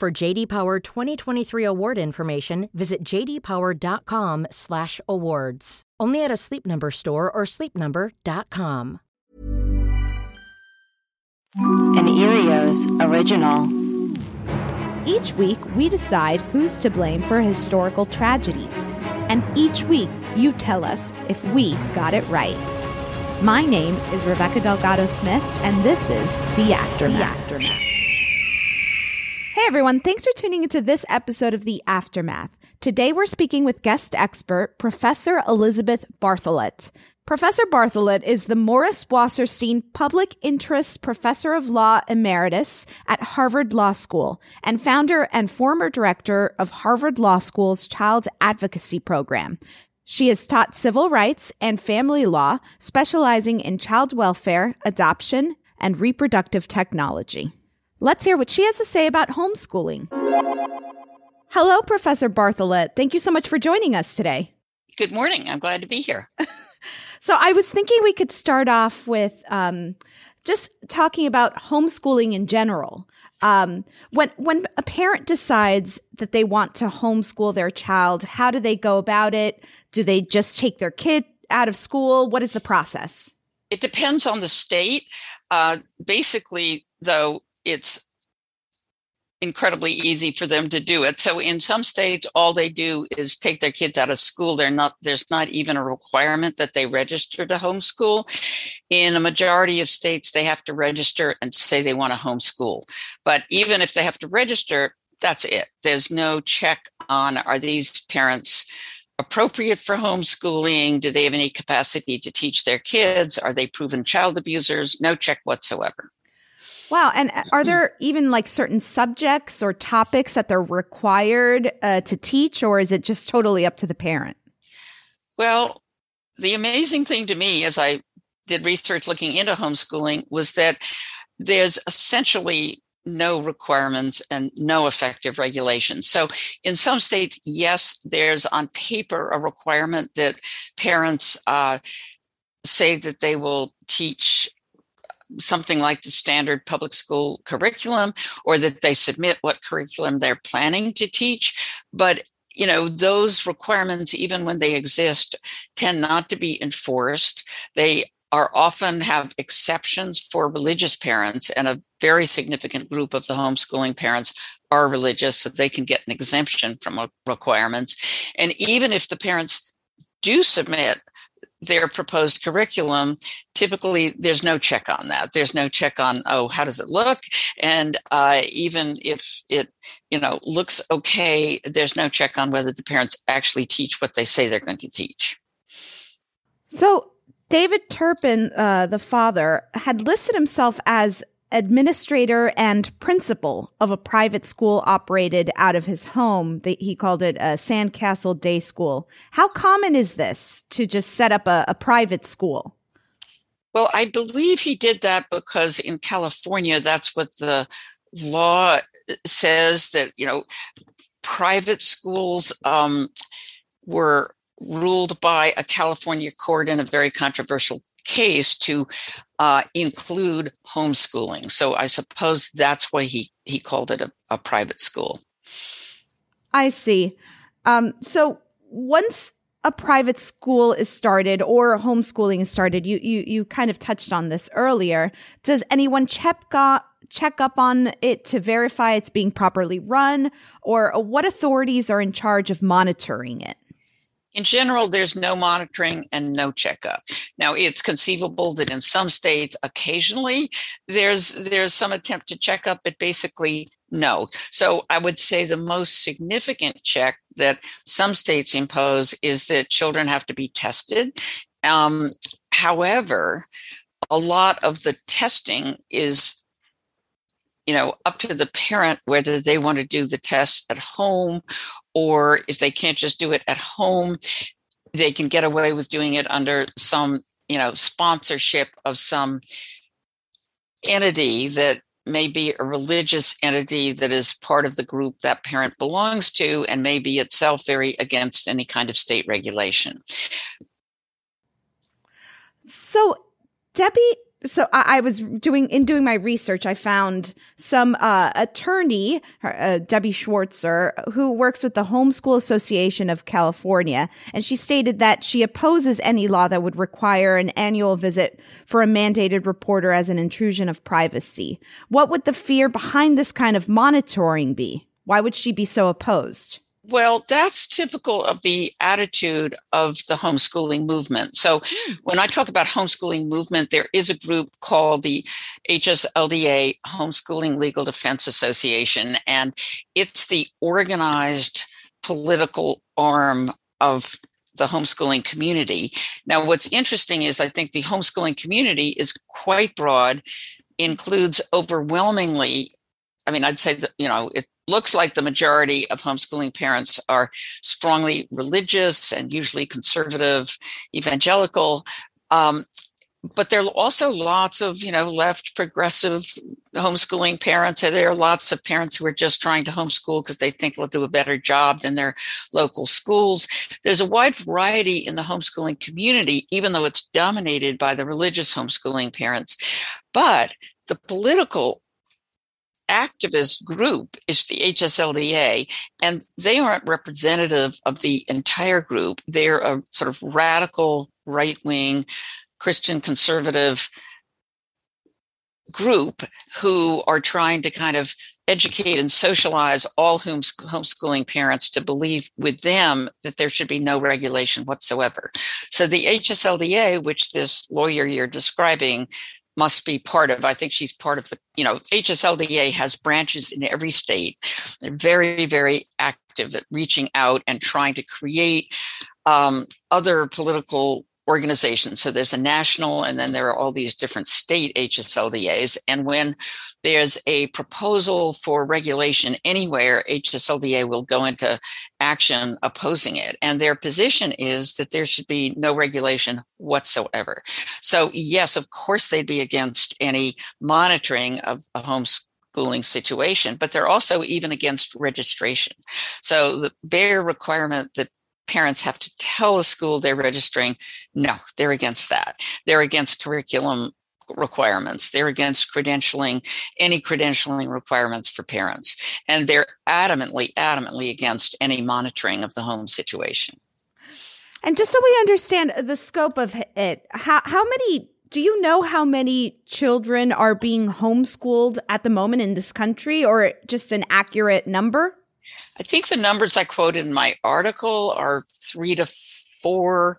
For JD Power 2023 award information, visit jdpower.com/awards. Only at a Sleep Number store or sleepnumber.com. An Erios original. Each week, we decide who's to blame for a historical tragedy. And each week, you tell us if we got it right. My name is Rebecca Delgado Smith, and this is The Aftermath. The Aftermath. Hey everyone, thanks for tuning into this episode of The Aftermath. Today we're speaking with guest expert, Professor Elizabeth Bartholet. Professor Bartholet is the Morris Wasserstein Public Interest Professor of Law Emeritus at Harvard Law School and founder and former director of Harvard Law School's Child Advocacy Program. She has taught civil rights and family law, specializing in child welfare, adoption, and reproductive technology. Let's hear what she has to say about homeschooling. Hello, Professor Bartholet. Thank you so much for joining us today. Good morning. I'm glad to be here. so, I was thinking we could start off with um, just talking about homeschooling in general. Um, when when a parent decides that they want to homeschool their child, how do they go about it? Do they just take their kid out of school? What is the process? It depends on the state. Uh, basically, though, it's incredibly easy for them to do it. So in some states, all they do is take their kids out of school. They're not, there's not even a requirement that they register to homeschool. In a majority of states, they have to register and say they want to homeschool. But even if they have to register, that's it. There's no check on are these parents appropriate for homeschooling? Do they have any capacity to teach their kids? Are they proven child abusers? No check whatsoever. Wow. And are there even like certain subjects or topics that they're required uh, to teach, or is it just totally up to the parent? Well, the amazing thing to me as I did research looking into homeschooling was that there's essentially no requirements and no effective regulations. So, in some states, yes, there's on paper a requirement that parents uh, say that they will teach something like the standard public school curriculum or that they submit what curriculum they're planning to teach. But you know those requirements even when they exist tend not to be enforced they are often have exceptions for religious parents and a very significant group of the homeschooling parents are religious so they can get an exemption from requirements and even if the parents do submit their proposed curriculum, typically there's no check on that. There's no check on, oh, how does it look? And uh, even if it, you know, looks okay, there's no check on whether the parents actually teach what they say they're going to teach. So David Turpin, uh, the father, had listed himself as administrator and principal of a private school operated out of his home. He called it a Sandcastle Day School. How common is this to just set up a, a private school? Well, I believe he did that because in California, that's what the law says that, you know, private schools um, were ruled by a California court in a very controversial case to uh, include homeschooling. So I suppose that's why he, he called it a, a private school. I see. Um, so once a private school is started or homeschooling is started, you, you, you kind of touched on this earlier. Does anyone check, check up on it to verify it's being properly run? Or what authorities are in charge of monitoring it? In general, there's no monitoring and no checkup. Now, it's conceivable that in some states, occasionally, there's there's some attempt to check up, but basically, no. So, I would say the most significant check that some states impose is that children have to be tested. Um, however, a lot of the testing is you know up to the parent whether they want to do the test at home or if they can't just do it at home they can get away with doing it under some you know sponsorship of some entity that may be a religious entity that is part of the group that parent belongs to and may be itself very against any kind of state regulation. So debbie so I, I, was doing in doing my research i found some uh, attorney uh, debbie schwarzer who works with the homeschool association of california. And she stated that she opposes any law that would require an annual visit for a mandated reporter as an intrusion of privacy. What would the fear behind this kind of monitoring be? Why would she be so opposed well, that's typical of the attitude of the homeschooling movement. So, hmm. when I talk about homeschooling movement, there is a group called the HSLDA Homeschooling Legal Defense Association, and it's the organized political arm of the homeschooling community. Now, what's interesting is I think the homeschooling community is quite broad, includes overwhelmingly I mean, I'd say that, you know, it looks like the majority of homeschooling parents are strongly religious and usually conservative, evangelical. Um, but there are also lots of you know left progressive homeschooling parents and there are lots of parents who are just trying to homeschool because they think they'll do a better job than their local schools there's a wide variety in the homeschooling community even though it's dominated by the religious homeschooling parents but the political activist group is the HSLDA, and they aren't representative of the entire group. They're a sort of radical right wing Christian conservative group who are trying to kind of educate and socialize all homeschooling parents to believe with them that there should be no regulation whatsoever. So the HSLDA, which this lawyer you're describing must be part of. I think she's part of the, you know, HSLDA has branches in every state. They're very, very active at reaching out and trying to create um, other political organizations. So there's a national, and then there are all these different state HSLDAs. And when there's a proposal for regulation anywhere, HSLDA will go into action opposing it. And their position is that there should be no regulation whatsoever. So, yes, of course, they'd be against any monitoring of a homeschooling situation, but they're also even against registration. So the bare requirement that parents have to tell a school they're registering. No, they're against that. They're against curriculum requirements. They're against credentialing, any credentialing requirements for parents. And they're adamantly, adamantly against any monitoring of the home situation. And just so we understand the scope of it, how, how many do you know how many children are being homeschooled at the moment in this country or just an accurate number? I think the numbers I quoted in my article are three to four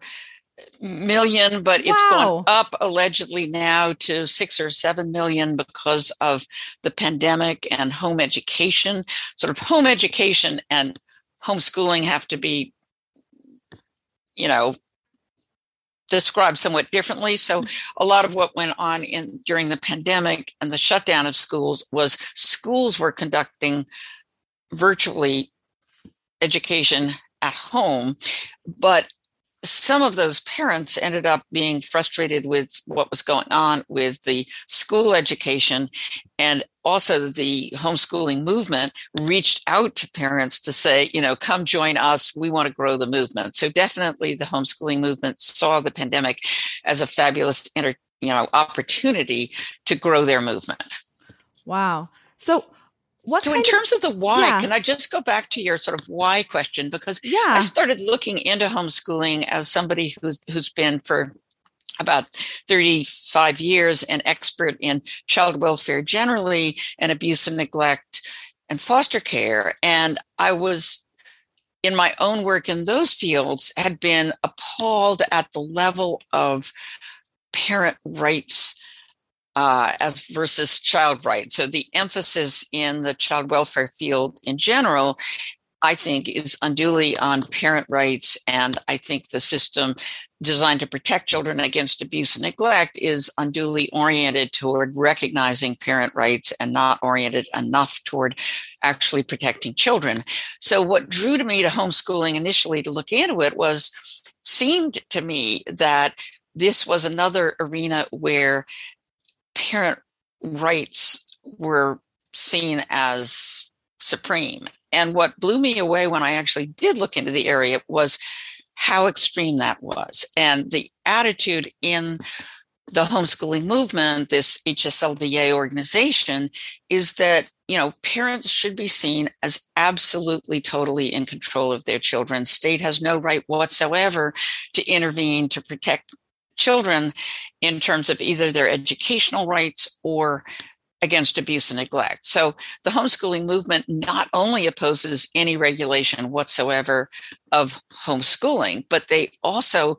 million, but it's gone up allegedly now to six or seven million because of the pandemic and home education. Sort of home education and homeschooling have to be, you know, described somewhat differently. So mm. a lot of what went on in during the pandemic and the shutdown of schools was schools were conducting virtually education at home, but some of those parents ended up being frustrated with what was going on with the school education and also the homeschooling movement reached out to parents to say you know come join us. We want to grow the movement. So definitely the homeschooling movement saw the pandemic as a fabulous you know opportunity to grow their movement. Wow. So what so in terms of, of the why yeah. can i just go back to your sort of why question because yeah. i started looking into homeschooling as somebody who's who's been for about 35 years an expert in child welfare generally and abuse and neglect and foster care and i was in my own work in those fields had been appalled at the level of parent rights uh, as versus child rights. So the emphasis in the child welfare field in general, I think, is unduly on parent rights, and I think the system designed to protect children against abuse and neglect is unduly oriented toward recognizing parent rights and not oriented enough toward actually protecting children. So what drew to me to homeschooling initially to look into it was seemed to me that this was another arena where parent rights were seen as supreme. And what blew me away when I actually did look into the area was how extreme that was. And the attitude in the homeschooling movement, this HSLDA organization, is that you know parents should be seen as absolutely totally in control of their children state has no right whatsoever to intervene to protect children in terms of either their educational rights or against abuse and neglect. So the homeschooling movement not only opposes any regulation whatsoever of homeschooling, but they also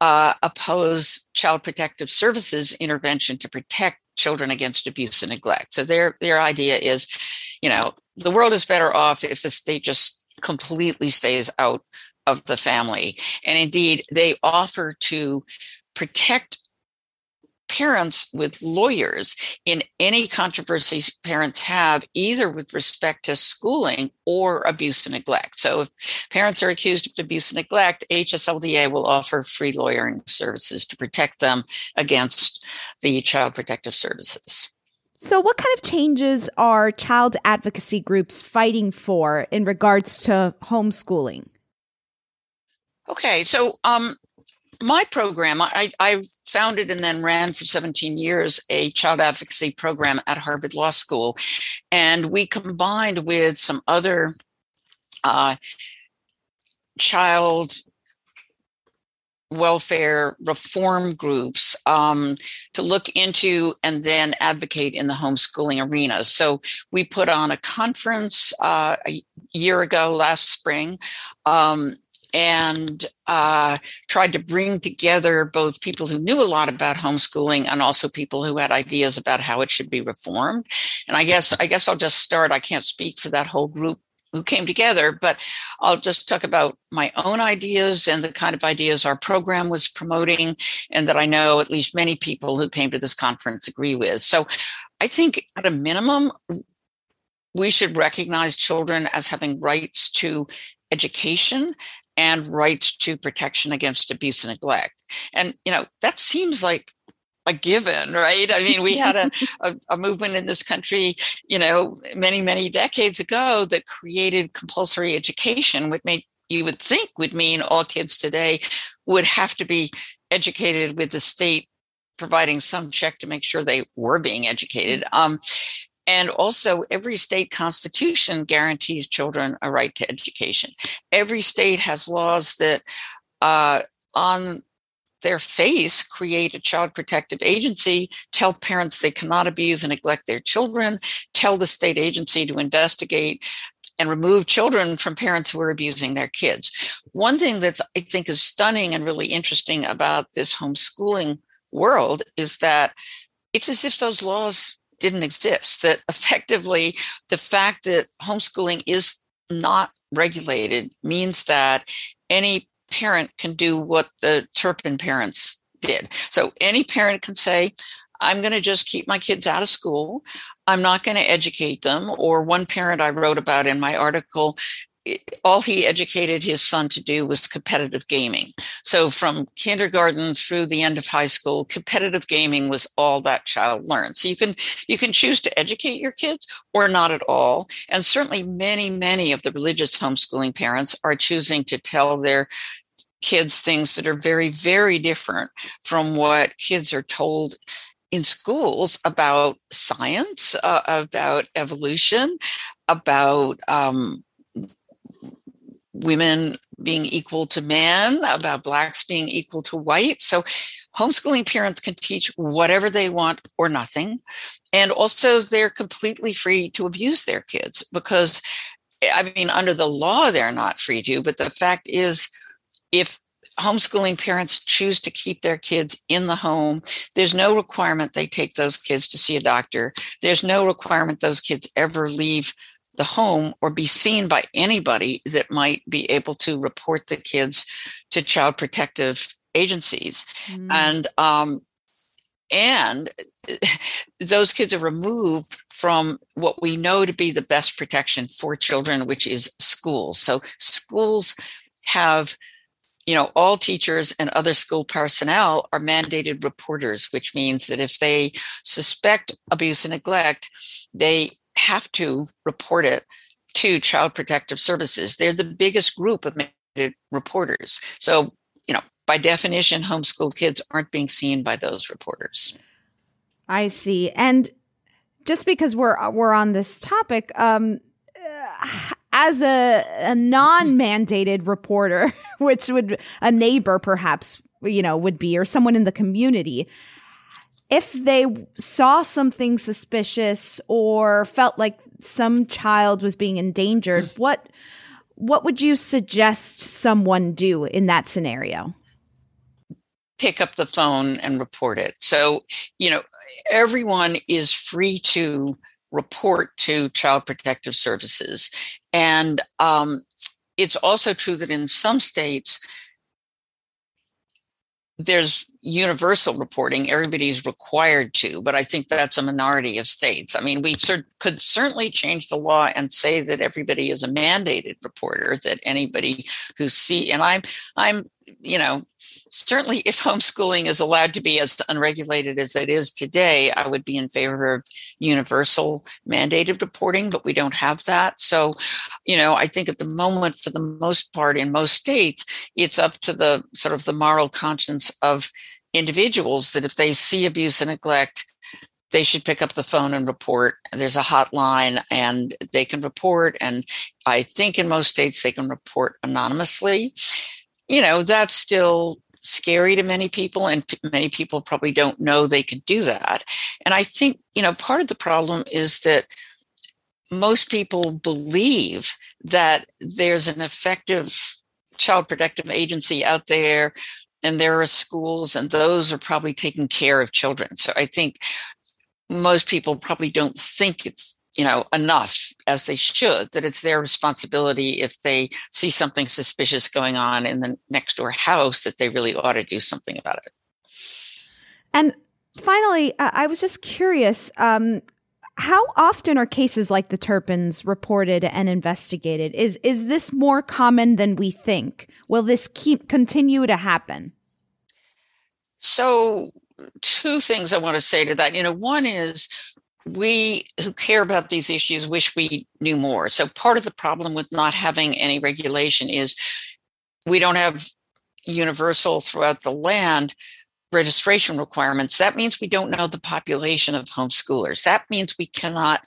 uh, oppose child protective services intervention to protect children against abuse and neglect. So their their idea is, you know, the world is better off if the state just completely stays out of the family. And indeed, they offer to protect parents with lawyers in any controversies parents have, either with respect to schooling or abuse and neglect. So, if parents are accused of abuse and neglect, HSLDA will offer free lawyering services to protect them against the Child Protective Services. So, what kind of changes are child advocacy groups fighting for in regards to homeschooling? Okay, so um, my program, I, I, founded and then ran for 17 years a child advocacy program at Harvard Law School. And we combined with some other uh, child welfare reform groups um, to look into and then advocate in the homeschooling arena. So we put on a conference uh, a year ago last spring. Um, and uh, tried to bring together both people who knew a lot about homeschooling and also people who had ideas about how it should be reformed. And I guess I guess I'll just start. I can't speak for that whole group who came together, but I'll just talk about my own ideas and the kind of ideas our program was promoting, and that I know at least many people who came to this conference agree with. So I think at a minimum, we should recognize children as having rights to education and rights to protection against abuse and neglect. And, you know, that seems like a given, right? I mean, we had a, a, a, movement in this country, you know, many, many decades ago that created compulsory education, which made you would think would mean all kids today would have to be educated with the state providing some check to make sure they were being educated. Mm. Um, and also, every state constitution guarantees children a right to education. Every state has laws that, uh, on their face, create a child protective agency, tell parents they cannot abuse and neglect their children, tell the state agency to investigate and remove children from parents who are abusing their kids. One thing that's I think is stunning and really interesting about this homeschooling world is that it's as if those laws didn't exist. That effectively, the fact that homeschooling is not regulated means that any parent can do what the Turpin parents did. So any parent can say, I'm going to just keep my kids out of school. I'm not going to educate them. Or one parent I wrote about in my article all he educated his son to do was competitive gaming. So from kindergarten through the end of high school, competitive gaming was all that child learned. So you can you can choose to educate your kids or not at all. And certainly many many of the religious homeschooling parents are choosing to tell their kids things that are very very different from what kids are told in schools about science, uh, about evolution, about um, women being equal to men, about blacks being equal to white. So homeschooling parents can teach whatever they want or nothing. And also, they're completely free to abuse their kids because, I mean, under the law, they're not free to. But the fact is, if homeschooling parents choose to keep their kids in the home. There's no requirement they take those kids to see a doctor. There's no requirement those kids ever leave the home or be seen by anybody that might be able to report the kids to child protective agencies mm. and um, and those kids are removed from what we know to be the best protection for children which is schools so schools have you know all teachers and other school personnel are mandated reporters which means that if they suspect abuse and neglect they have to report it to Child Protective Services. They're the biggest group of mandated reporters. So, you know, by definition, homeschooled kids aren't being seen by those reporters. I see. And just because we're we're on this topic, um, as a, a non-mandated reporter, which would a neighbor perhaps you know would be, or someone in the community, if they saw something suspicious or felt like some child was being endangered, what what would you suggest someone do in that scenario? Pick up the phone and report it. So, you know, everyone is free to report to Child Protective Services. And um, it's also true that in some states, there's universal reporting everybody's required to but i think that's a minority of states. I mean we cer- could certainly change the law and say that everybody is a mandated reporter that anybody who see and i'm i'm you know certainly if homeschooling is allowed to be as unregulated as it is today, I would be in favor of universal mandated reporting, but we don't have that. So, you know, I think at the moment, for the most part, in most states, it's up to the sort of the moral conscience of individuals that if they see abuse and neglect, they should pick up the phone and report. There's a hotline and they can report. And I think in most states, they can report anonymously. You know, that's still scary to many people and p- many people probably don't know they can do that. And i think you know part of the problem is that most people believe that there's an effective child protective agency out there and there are schools and those are probably taking care of children. So i think most people probably don't think it's you know enough as they should that it's their responsibility if they see something suspicious going on in the next door house that they really ought to do something about it. And finally uh, i was just curious um, how often are cases like the turpins reported and investigated? Is is this more common than we think? Will this keep continue to happen? So two things i want to say to that. You know one is we who care about these issues wish we knew more. So part of the problem with not having any regulation is we don't have universal throughout the land registration requirements. That means we don't know the population of homeschoolers. That means we cannot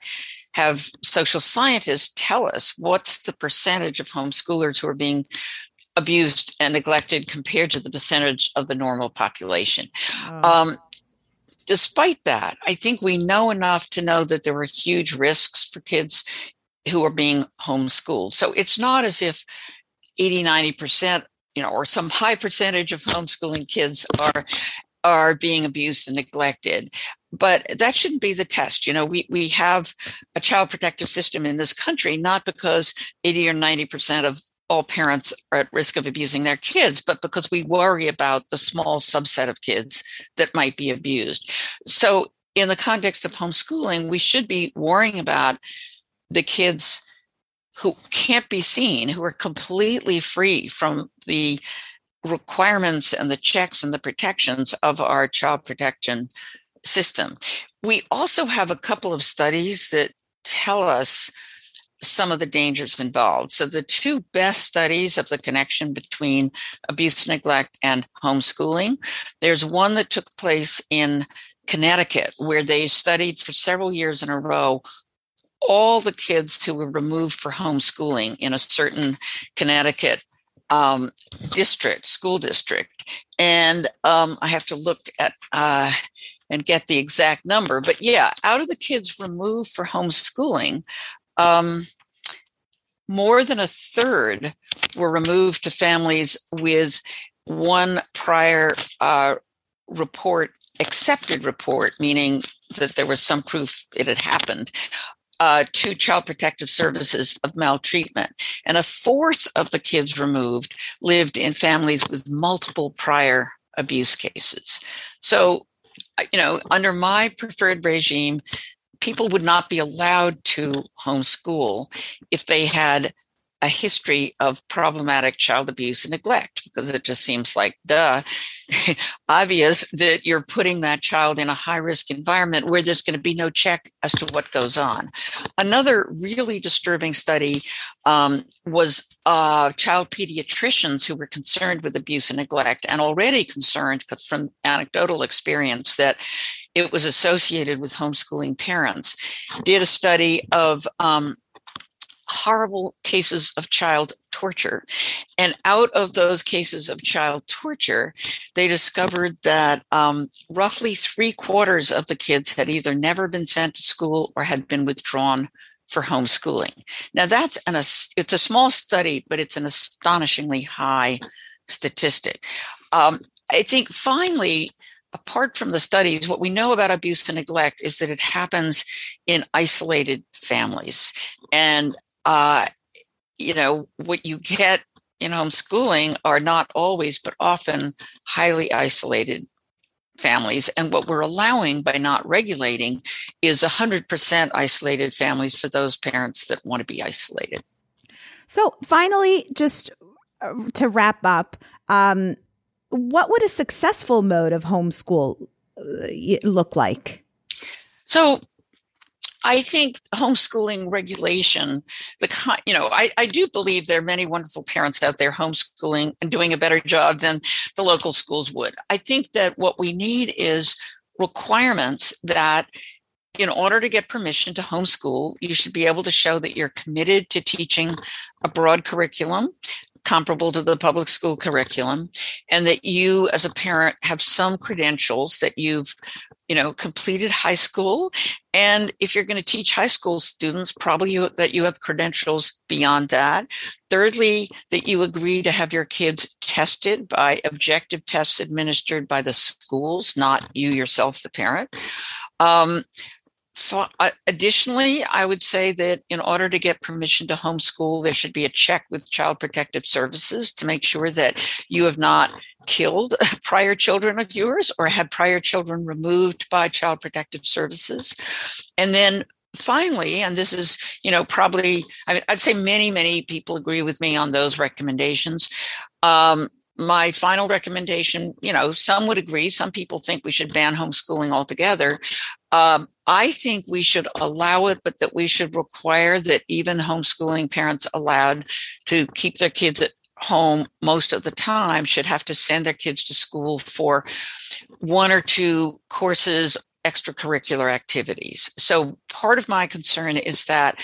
have social scientists tell us what's the percentage of homeschoolers who are being abused and neglected compared to the percentage of the normal population. Oh. Um, despite that, I think we know enough to know that there are huge risks for kids who are being homeschooled. So it's not as if 80, 90%, you know, or some high percentage of homeschooling kids are are being abused and neglected. But that shouldn't be the test. You know, we, we have a child protective system in this country, not because 80 or 90% of all parents are at risk of abusing their kids, but because we worry about the small subset of kids that might be abused. So, in the context of homeschooling, we should be worrying about the kids who can't be seen, who are completely free from the requirements and the checks and the protections of our child protection system. We also have a couple of studies that tell us some of the dangers involved. So, the two best studies of the connection between abuse, neglect, and homeschooling there's one that took place in Connecticut, where they studied for several years in a row all the kids who were removed for homeschooling in a certain Connecticut um, district, school district. And um, I have to look at uh, and get the exact number. But yeah, out of the kids removed for homeschooling, um, more than a third were removed to families with one prior uh, report, accepted report, meaning that there was some proof it had happened, uh, to Child Protective Services of maltreatment. And a fourth of the kids removed lived in families with multiple prior abuse cases. So, you know, under my preferred regime, people would not be allowed to homeschool if they had a history of problematic child abuse and neglect because it just seems like duh obvious that you're putting that child in a high risk environment where there's going to be no check as to what goes on. Another really disturbing study um, was uh, child pediatricians who were concerned with abuse and neglect and already concerned from anecdotal experience that it was associated with homeschooling parents. Did a study of um, horrible cases of child torture. And out of those cases of child torture, they discovered that um, roughly three quarters of the kids had either never been sent to school or had been withdrawn for homeschooling. Now that's an it's a small study, but it's an astonishingly high statistic. Um, I think finally, apart from the studies, what we know about abuse and neglect is that it happens in isolated families. And uh, you know, what you get in homeschooling are not always, but often highly isolated families. And what we're allowing by not regulating is 100% isolated families for those parents that want to be isolated. So, finally, just uh, to wrap up, um, what would a successful mode of homeschool uh, look like? So, I think homeschooling regulation, the kind, you know, I, I do believe there are many wonderful parents out there homeschooling and doing a better job than the local schools would. I think that what we need is requirements that in order to get permission to homeschool, you should be able to show that you're committed to teaching a broad curriculum comparable to the public school curriculum and that you as a parent have some credentials that you've you know completed high school and if you're going to teach high school students probably you, that you have credentials beyond that. Thirdly that you agree to have your kids tested by objective tests administered by the schools not you yourself the parent. Um, so, uh, additionally, I would say that in order to get permission to homeschool, there should be a check with Child Protective Services to make sure that you have not killed prior children of yours or had prior children removed by Child Protective Services. And then finally, and this is, you know, probably, I mean, I'd say many, many people agree with me on those recommendations. Um, my final recommendation, you know, some would agree, some people think we should ban homeschooling altogether. Um, I think we should allow it, but that we should require that even homeschooling parents allowed to keep their kids at home most of the time should have to send their kids to school for one or two courses extracurricular activities. So part of my concern is that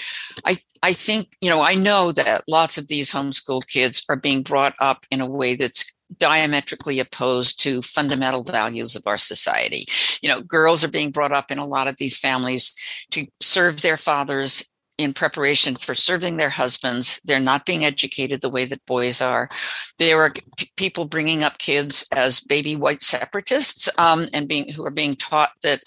I I think, you know, I know that lots of these homeschooled kids are being brought up in a way that's diametrically opposed to fundamental values of our society. You know, girls are being brought up in a lot of these families to serve their fathers in preparation for serving their husbands. They're not being educated the way that boys are. There are p- people bringing up kids as baby white separatists um, and being who are being taught that.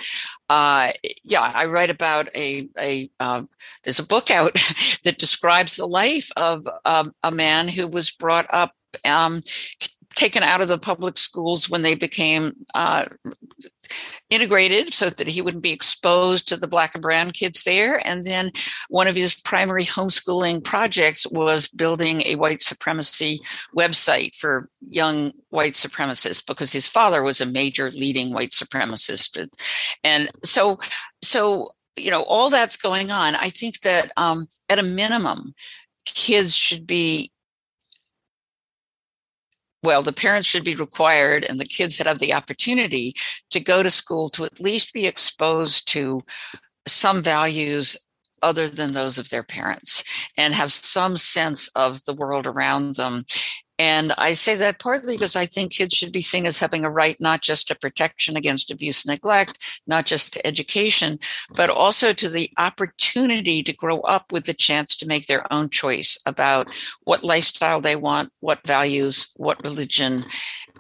Uh, yeah, I write about a a uh, there's a book out that describes the life of um, a man who was brought up um, taken out of the public schools when they became uh, integrated so that he wouldn't be exposed to the black and brown kids there. And then one of his primary homeschooling projects was building a white supremacy website for young white supremacists because his father was a major leading white supremacist. And so, so, you know, all that's going on. I think that um, at a minimum, kids should be well, the parents should be required and the kids that have the opportunity to go to school to at least be exposed to some values other than those of their parents and have some sense of the world around them and I say that partly because I think kids should be seen as having a right not just to protection against abuse and neglect, not just to education, but also to the opportunity to grow up with the chance to make their own choice about what lifestyle they want, what values, what religion,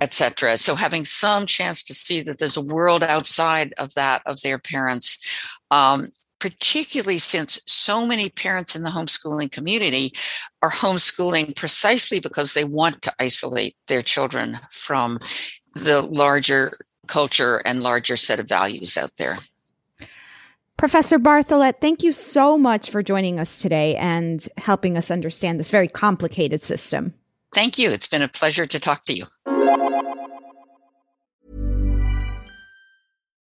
etc. So having some chance to see that there's a world outside of that of their parents um, particularly since so many parents in the homeschooling community are homeschooling precisely because they want to isolate their children from the larger culture and larger set of values out there. Professor Bartholet, thank you so much for joining us today and helping us understand this very complicated system. Thank you. It's been a pleasure to talk to you.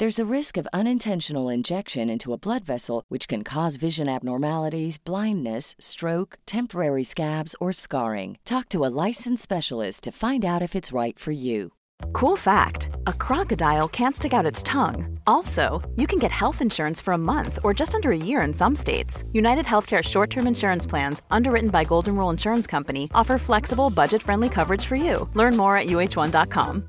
There's a risk of unintentional injection into a blood vessel, which can cause vision abnormalities, blindness, stroke, temporary scabs, or scarring. Talk to a licensed specialist to find out if it's right for you. Cool fact a crocodile can't stick out its tongue. Also, you can get health insurance for a month or just under a year in some states. United Healthcare short term insurance plans, underwritten by Golden Rule Insurance Company, offer flexible, budget friendly coverage for you. Learn more at uh1.com.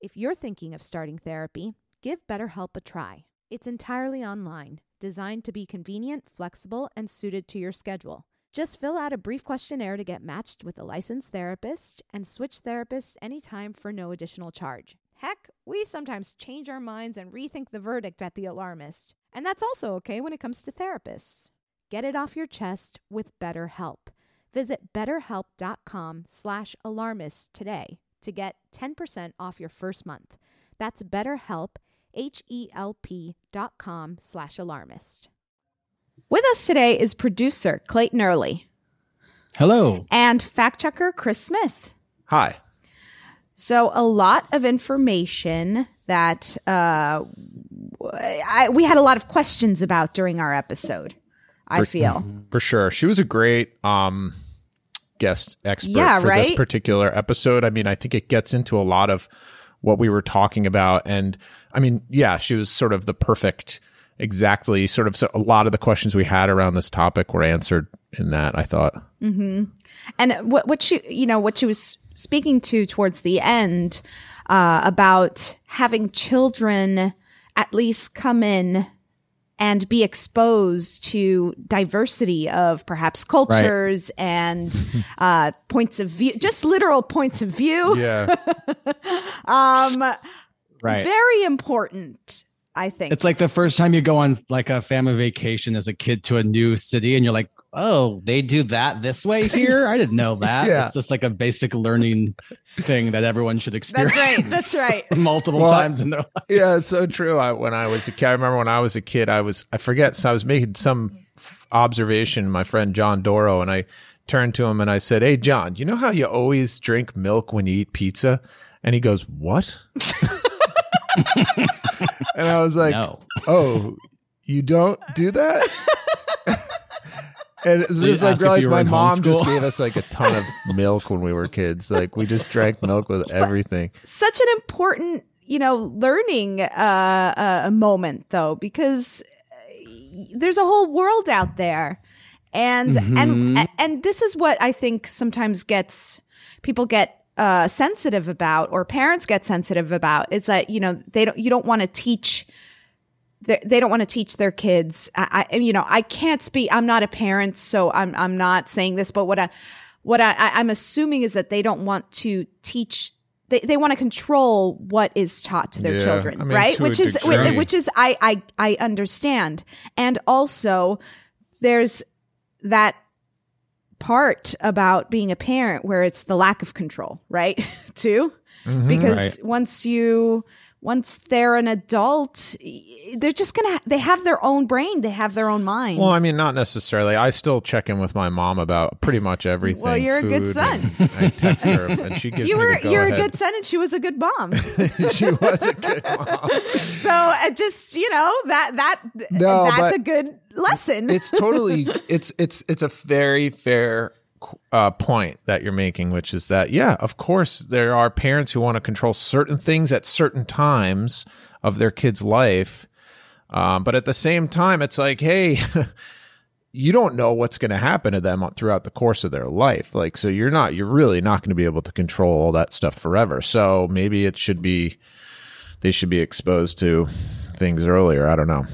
If you're thinking of starting therapy, give BetterHelp a try. It's entirely online, designed to be convenient, flexible, and suited to your schedule. Just fill out a brief questionnaire to get matched with a licensed therapist and switch therapists anytime for no additional charge. Heck, we sometimes change our minds and rethink the verdict at the alarmist. And that's also okay when it comes to therapists. Get it off your chest with BetterHelp. Visit betterhelp.com slash alarmist today to get 10% off your first month. That's BetterHelp, H-E-L-P dot com slash alarmist. With us today is producer Clayton Early Hello. and fact checker Chris Smith. Hi. So, a lot of information that uh, I, we had a lot of questions about during our episode. I For- feel. for sure. She was a great um, guest expert Yeah, for this particular episode. I mean, I think it gets into a lot of what we were talking about, and I mean, yeah, she was sort of the perfect, exactly sort of. So a lot of the questions we had around this topic were answered in that. I thought. Mm-hmm. And what what she you know what she was speaking to towards the end uh, about having children at least come in and be exposed to diversity of perhaps cultures and uh, points of view, just literal points of view. Yeah. um, Right. Very important, I think. It's like the first time you go on like a family vacation as a kid to a new city and you're like, oh, they do that this way here? I didn't know that. Yeah. It's just like a basic learning thing that everyone should experience. That's right. That's right. Multiple Well, times in their life. Yeah, it's so true. I, when I was a kid, I remember when I was a kid, I was I forget. So I was making some observation. My friend John Doro and I turned to him and I said, "Hey, John, you know how you always drink milk when you eat pizza?" And he goes, "What?" and I was like, No. "Oh, you don't do that." And it's just like realized my mom just gave us like a ton of milk when we were kids. Like we just drank milk with everything. such an important you know learning uh, uh moment though because uh, there's a whole world out there and and Mhm. and this is what i think sometimes gets people get uh sensitive about or parents get sensitive about is that you know they don't you don't want to teach they they don't want to teach their kids. I, I, you know, I can't speak. I'm not a parent, so I'm I'm not saying this. But what I, what I, I'm assuming is that they don't want to teach. They, they want to control what is taught to their Yeah, children, I mean, right? Which is degree. which is I I I understand, and also there's that part about being a parent where it's the lack of control, right? Too, Mhm. because Right. once you once they're an adult they're just gonna they have their own brain they have their own mind Well, I mean, not necessarily. I still check in with my mom about pretty much everything. Well, you're a good son. and I text her, and she gives you me were the go you're a good son and she was a good mom she was a good mom. so uh, just you know that that No, that's a good lesson It's totally. It's it's it's a very fair uh, point that you're making, which is that yeah, of course there are parents who want to control certain things at certain times of their kid's life, um, but at the same time, it's like hey. You don't know what's going to happen to them throughout the course of their life. Like, so you're not, you're really not going to be able to control all that stuff forever. So maybe it should be, they should be exposed to things earlier. I don't know.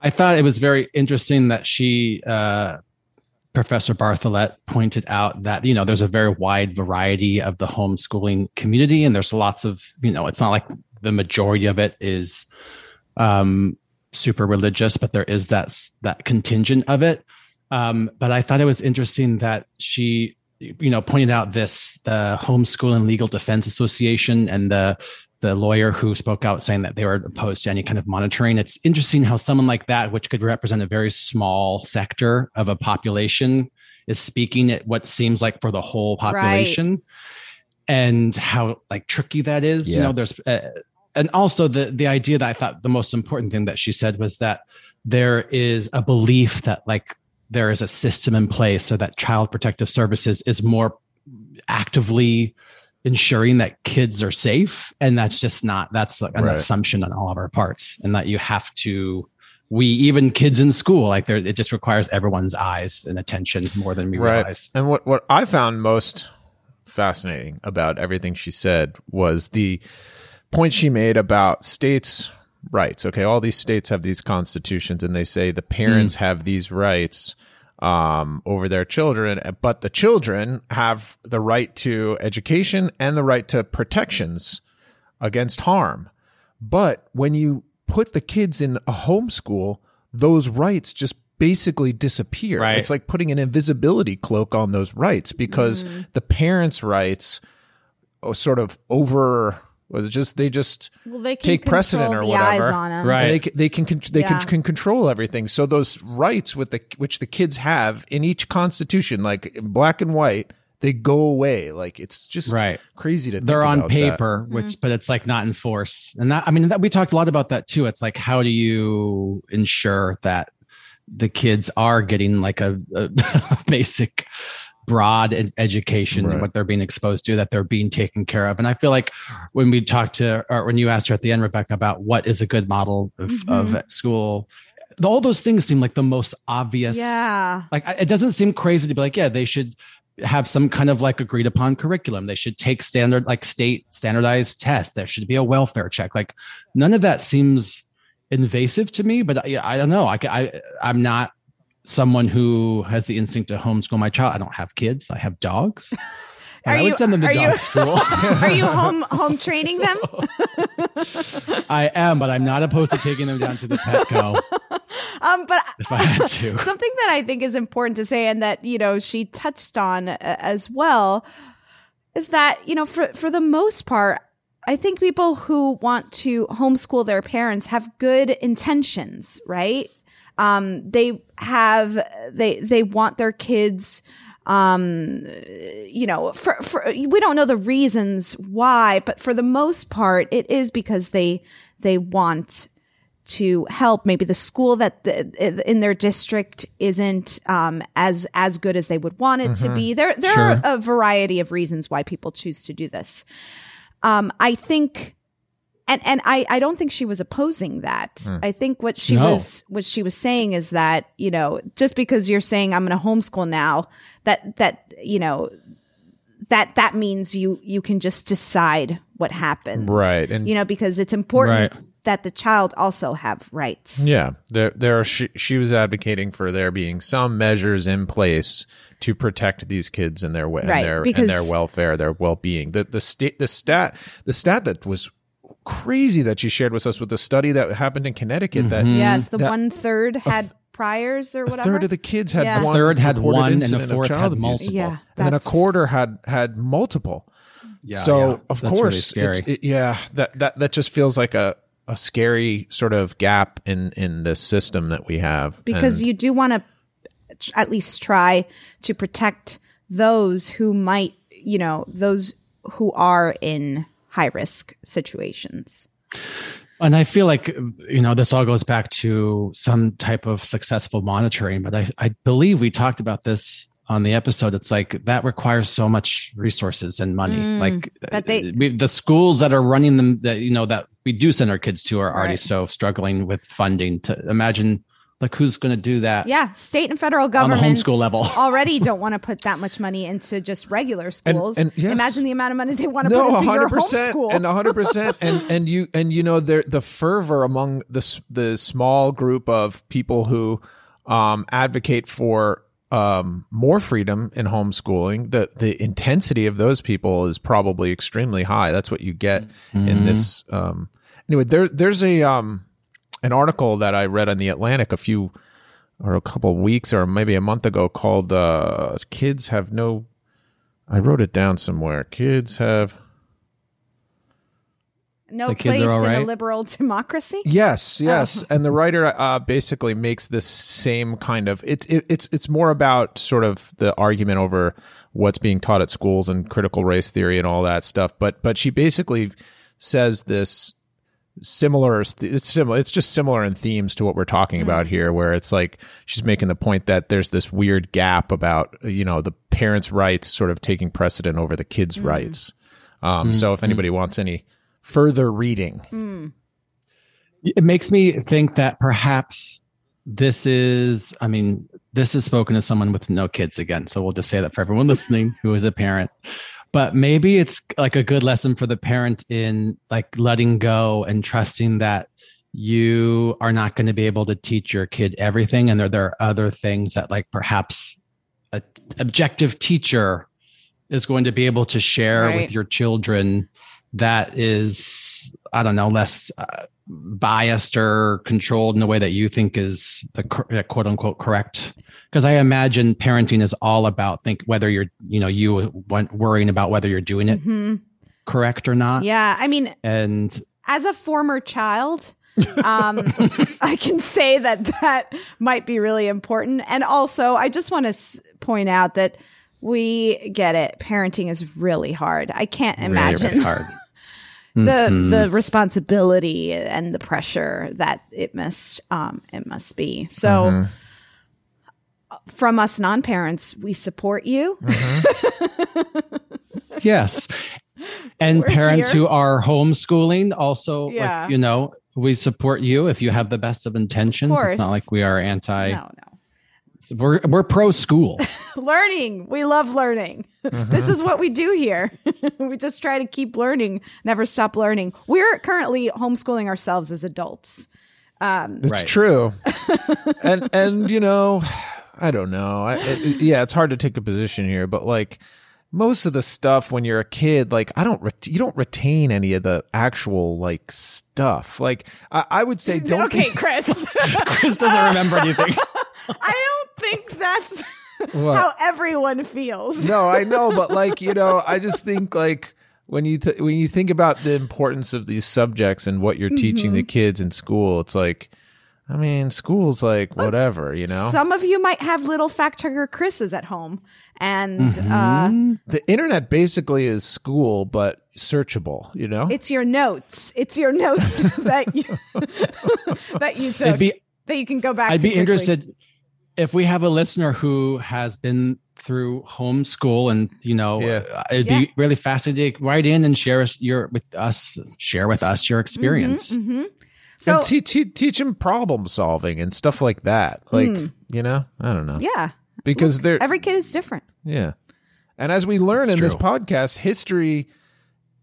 I thought it was very interesting that she, uh, Professor Bartholet pointed out that you know there's a very wide variety of the homeschooling community, and there's lots of you know it's not like the majority of it is um, super religious, but there is that that contingent of it. Um, but I thought it was interesting that she, you know, pointed out this the Homeschooling Legal Defense Association and the the lawyer who spoke out saying that they were opposed to any kind of monitoring. It's interesting how someone like that, which could represent a very small sector of a population, is speaking at what seems like for the whole population, and how like tricky that is. You know, there's uh, and also the the idea that I thought the most important thing that she said was that there is a belief that like there is a system in place so that child protective services is more actively ensuring that kids are safe. And that's just not that's like an Right. assumption on all of our parts and that you have to we even kids in school like there it just requires everyone's eyes and attention more than we realize. And what what I found most fascinating about everything she said was the point she made about states' rights. Okay, all these states have these constitutions, and they say the hmm. parents have these rights um, over their children, but the children have the right to education and the right to protections against harm. But when you put the kids in a homeschool, those rights just basically disappear. Right. It's like putting an invisibility cloak on those rights because the parents' rights oh, sort of over was it just they just well they can take precedent or control the eyes whatever. on 'em. Right. They, they can they Yeah. can, can control everything. So those rights with the which the kids have in each constitution, like in black and white, they go away. Like it's just Right. crazy to. they're on about that. paper mm-hmm. which but it's like not in force and that i mean that, we talked a lot about that too it's like how do you ensure that the kids are getting like a, a basic broad ed- education Right. and what they're being exposed to that they're being taken care of. And i feel like when we talked to or when you asked her at the end rebecca about what is a good model of, of mm-hmm. school all those things seem like the most obvious. Yeah. like it doesn't seem crazy to be like yeah they should have some kind of like agreed upon curriculum. They should take standard like state standardized tests. There should be a welfare check. Like none of that seems invasive to me but I, I don't know. I, I i'm not someone who has the instinct to homeschool my child i don't have kids i have dogs Are I would you- send them to dog you- school. Are you home home training them? I am, but I'm not opposed to taking them down to the Petco Um, but if I had to. something that I think is important to say, and that you know she touched on uh, as well, is that you know for for the most part, I think people who want to homeschool their parents have good intentions, right? Um, they have they they want their kids um you know for, for we don't know the reasons why but for the most part it is because they they want to help maybe the school that the, in their district isn't um, as as good as they would want it to be. There there Sure. are a variety of reasons why people choose to do this. Um, I think, and and I I don't think she was opposing that. Hmm. I think what she No. was what she was saying is that you know just because you're saying I'm going to homeschool now that that you know that that means you you can just decide what happens Right, and- you know because it's important Right. that the child also have rights Yeah, there, there. Are, she, she was advocating for there being some measures in place to protect these kids and their and Right, their and because- their welfare, their well being. The the state the stat the stat that was crazy that she shared with us with the study that happened in Connecticut that mm-hmm. yes the that one third had priors or whatever. a whatever third of the kids had Yeah. A one third had one and a fourth had abuse. multiple. yeah and then a quarter had had multiple. Yeah, so yeah. of That's really course, scary. it's- it- yeah, that that that just feels like a a scary sort of gap in in this system that we have because And- you do want to at least try to protect those who might you know those who are in high risk situations And I feel like, you know, this all goes back to some type of successful monitoring, but I, I believe we talked about this on the episode. It's like that requires so much resources and money. Mm, like that they- uh, we, the schools that are running them that, you know, that we do send our kids to are already Right. so struggling with funding to imagine like who's going to do that. yeah state and federal the governments homeschool level. already don't want to put that much money into just regular schools and yes. imagine the amount of money they want to no, put into your hundred percent, homeschool and hundred percent, and and you and you know the the fervor among the s- the small group of people who um, advocate for um, more freedom in homeschooling. The the intensity of those people is probably extremely high. That's what you get in this. Um, anyway, there there's a um, an article that I read on the Atlantic a few or a couple of weeks or maybe a month ago called uh, "Kids Have No." I wrote it down somewhere. Kids have no place are all in a liberal democracy Yes, yes, and the writer uh, basically makes this same kind of it's it, it's it's more about sort of the argument over what's being taught at schools and critical race theory and all that stuff. But but she basically says this similar it's similar it's just similar in themes to what we're talking mm-hmm. about here where it's like she's making the point that there's this weird gap about you know the parents rights sort of taking precedent over the kids mm. rights. Um so if mm-hmm. anybody wants any further reading. Mm. It makes me think that perhaps this is i mean this is spoken to someone with no kids again so we'll just say that for everyone listening who is a parent but maybe it's like a good lesson for the parent in like letting go and trusting that you are not going to be able to teach your kid everything and there, there are other things that like perhaps a objective teacher is going to be able to share Right. with your children that is i don't know less uh, biased or controlled in a way that you think is the quote unquote correct because i imagine parenting is all about think whether you're you know you worrying about whether you're doing it Mhm. correct or not yeah i mean and as a former child um, I can say that that might be really important. And also, I just want to s- point out that We get it. Parenting is really hard. I can't imagine really hard. the Mhm. the responsibility and the pressure that it must um it must be. So Mhm. From us non-parents, we support you. yes. And We're parents here. who are homeschooling also, Yeah. like, you know, we support you if you have the best of intentions. It's not like we are anti. No, no. We're we're pro school. learning. We love learning. this is what we do here. we just try to keep learning, never stop learning. We're currently homeschooling ourselves as adults. Um, It's true, and and you know, I don't know. I, it, yeah, it's hard to take a position here, but like most of the stuff when you're a kid, like I don't, ret- you don't retain any of the actual like stuff. Like I, I would say, don't okay, be, Chris. Chris doesn't remember anything. I don't think that's how everyone feels. no, I know, but like you know, I just think like when you th- when you think about the importance of these subjects and what you're teaching Mm-hmm. the kids in school, it's like, I mean, school's like whatever, you know. Some of you might have little fact checker Chris's at home, and Mm-hmm. uh, the internet basically is school, but searchable. You know, it's your notes. It's your notes that you that you took be that you can go back. I'd to be quickly. interested if we have a listener who has been through homeschool and you know uh, it'd Yeah. be really fascinating to write in and share us your with us share with us your experience Mhm. So and te- te- teach them problem solving and stuff like that. Like Hmm. you know, I don't know. yeah, because they're every kid is different. yeah, and as we learn It's in this podcast, history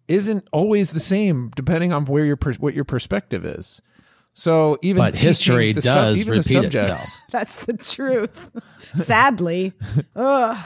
isn't always the same depending on where your per- what your perspective is. So even But history the does even repeat the subjects, itself. That's the truth. Sadly, Ugh.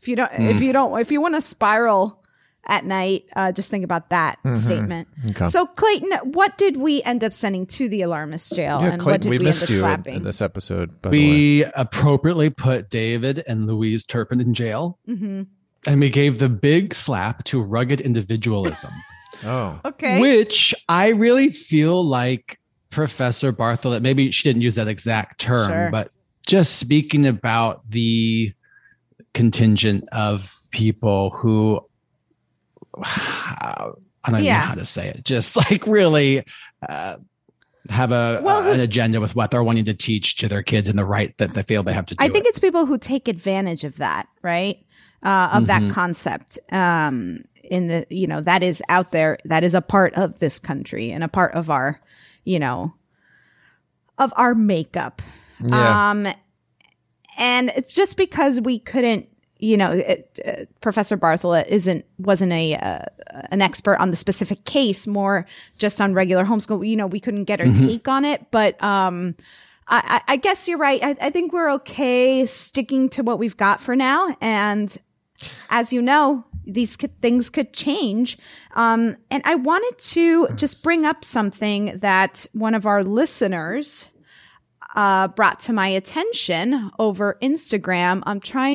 if you don't, Hmm. if you don't, if you want to spiral at night, uh, just think about that statement. Mm-hmm. Okay. So, Clayton, what did we end up sending to the alarmist jail, Yeah, and what did we, we, missed end up you in, slapping? in this episode. By the way. we appropriately put david and louise turpin in jail hmm and we gave the big slap to rugged individualism Oh, Okay. which i really feel like professor bartholet maybe she didn't use that exact term Sure. but just speaking about the contingent of people who I don't Yeah. know how to say it. Just like really uh, have a Well, an agenda with what they're wanting to teach to their kids and the right that they feel they have to do. I think it. it's people who take advantage of that, right? Uh, of Mhm. that concept. Um, in the, you know, that is out there. That is a part of this country and a part of our, you know, of our makeup. Yeah. Um, and it's just because we couldn't, you know, it, uh, Professor Bartholet isn't wasn't a uh, an expert on the specific case, more just on regular homeschool. You know, we couldn't get her Mhm. take on it, but um, I, I I guess you're right. I, I think we're okay sticking to what we've got for now, and as you know, these could, things could change. Um, and I wanted to just bring up something that one of our listeners uh, brought to my attention over Instagram. I'm trying.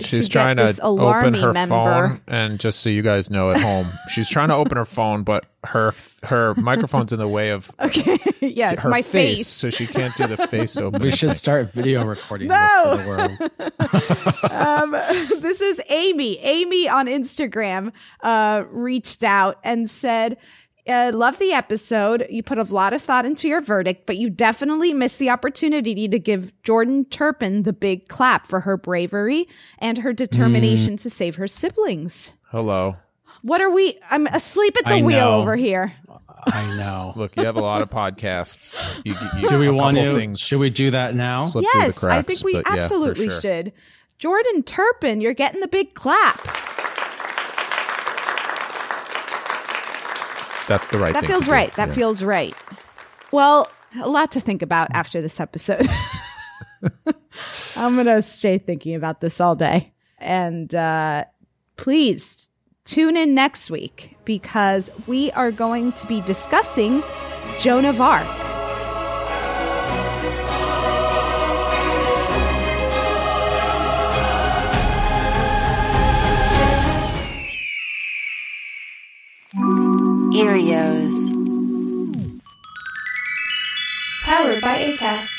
She's to trying get to this open her member. phone, and just so you guys know at home, she's trying to open her phone, but her her microphone's in the way of Okay. yes, her my face, face. so she can't do the face open. we should start video recording No. this for the world. um, this is Amy. Amy on Instagram uh, reached out and said, uh, Love the episode. You put a lot of thought into your verdict, but you definitely missed the opportunity to give Jordan Turpin the big clap for her bravery and her determination Mm. to save her siblings. Hello. What are we? I'm asleep at the I wheel know. over here. I know. Look, you have a lot of podcasts. You, you, Do we want to? Things Should we do that now? slip through the yes, I think we but yeah, absolutely sure. should. Jordan Turpin, you're getting the big clap. That's the right. That feels right. That Yeah. feels right. Well, a lot to think about after this episode. I'm gonna stay thinking about this all day, and uh, please tune in next week because we are going to be discussing Joan of Arc. Erios. Powered by ACAST.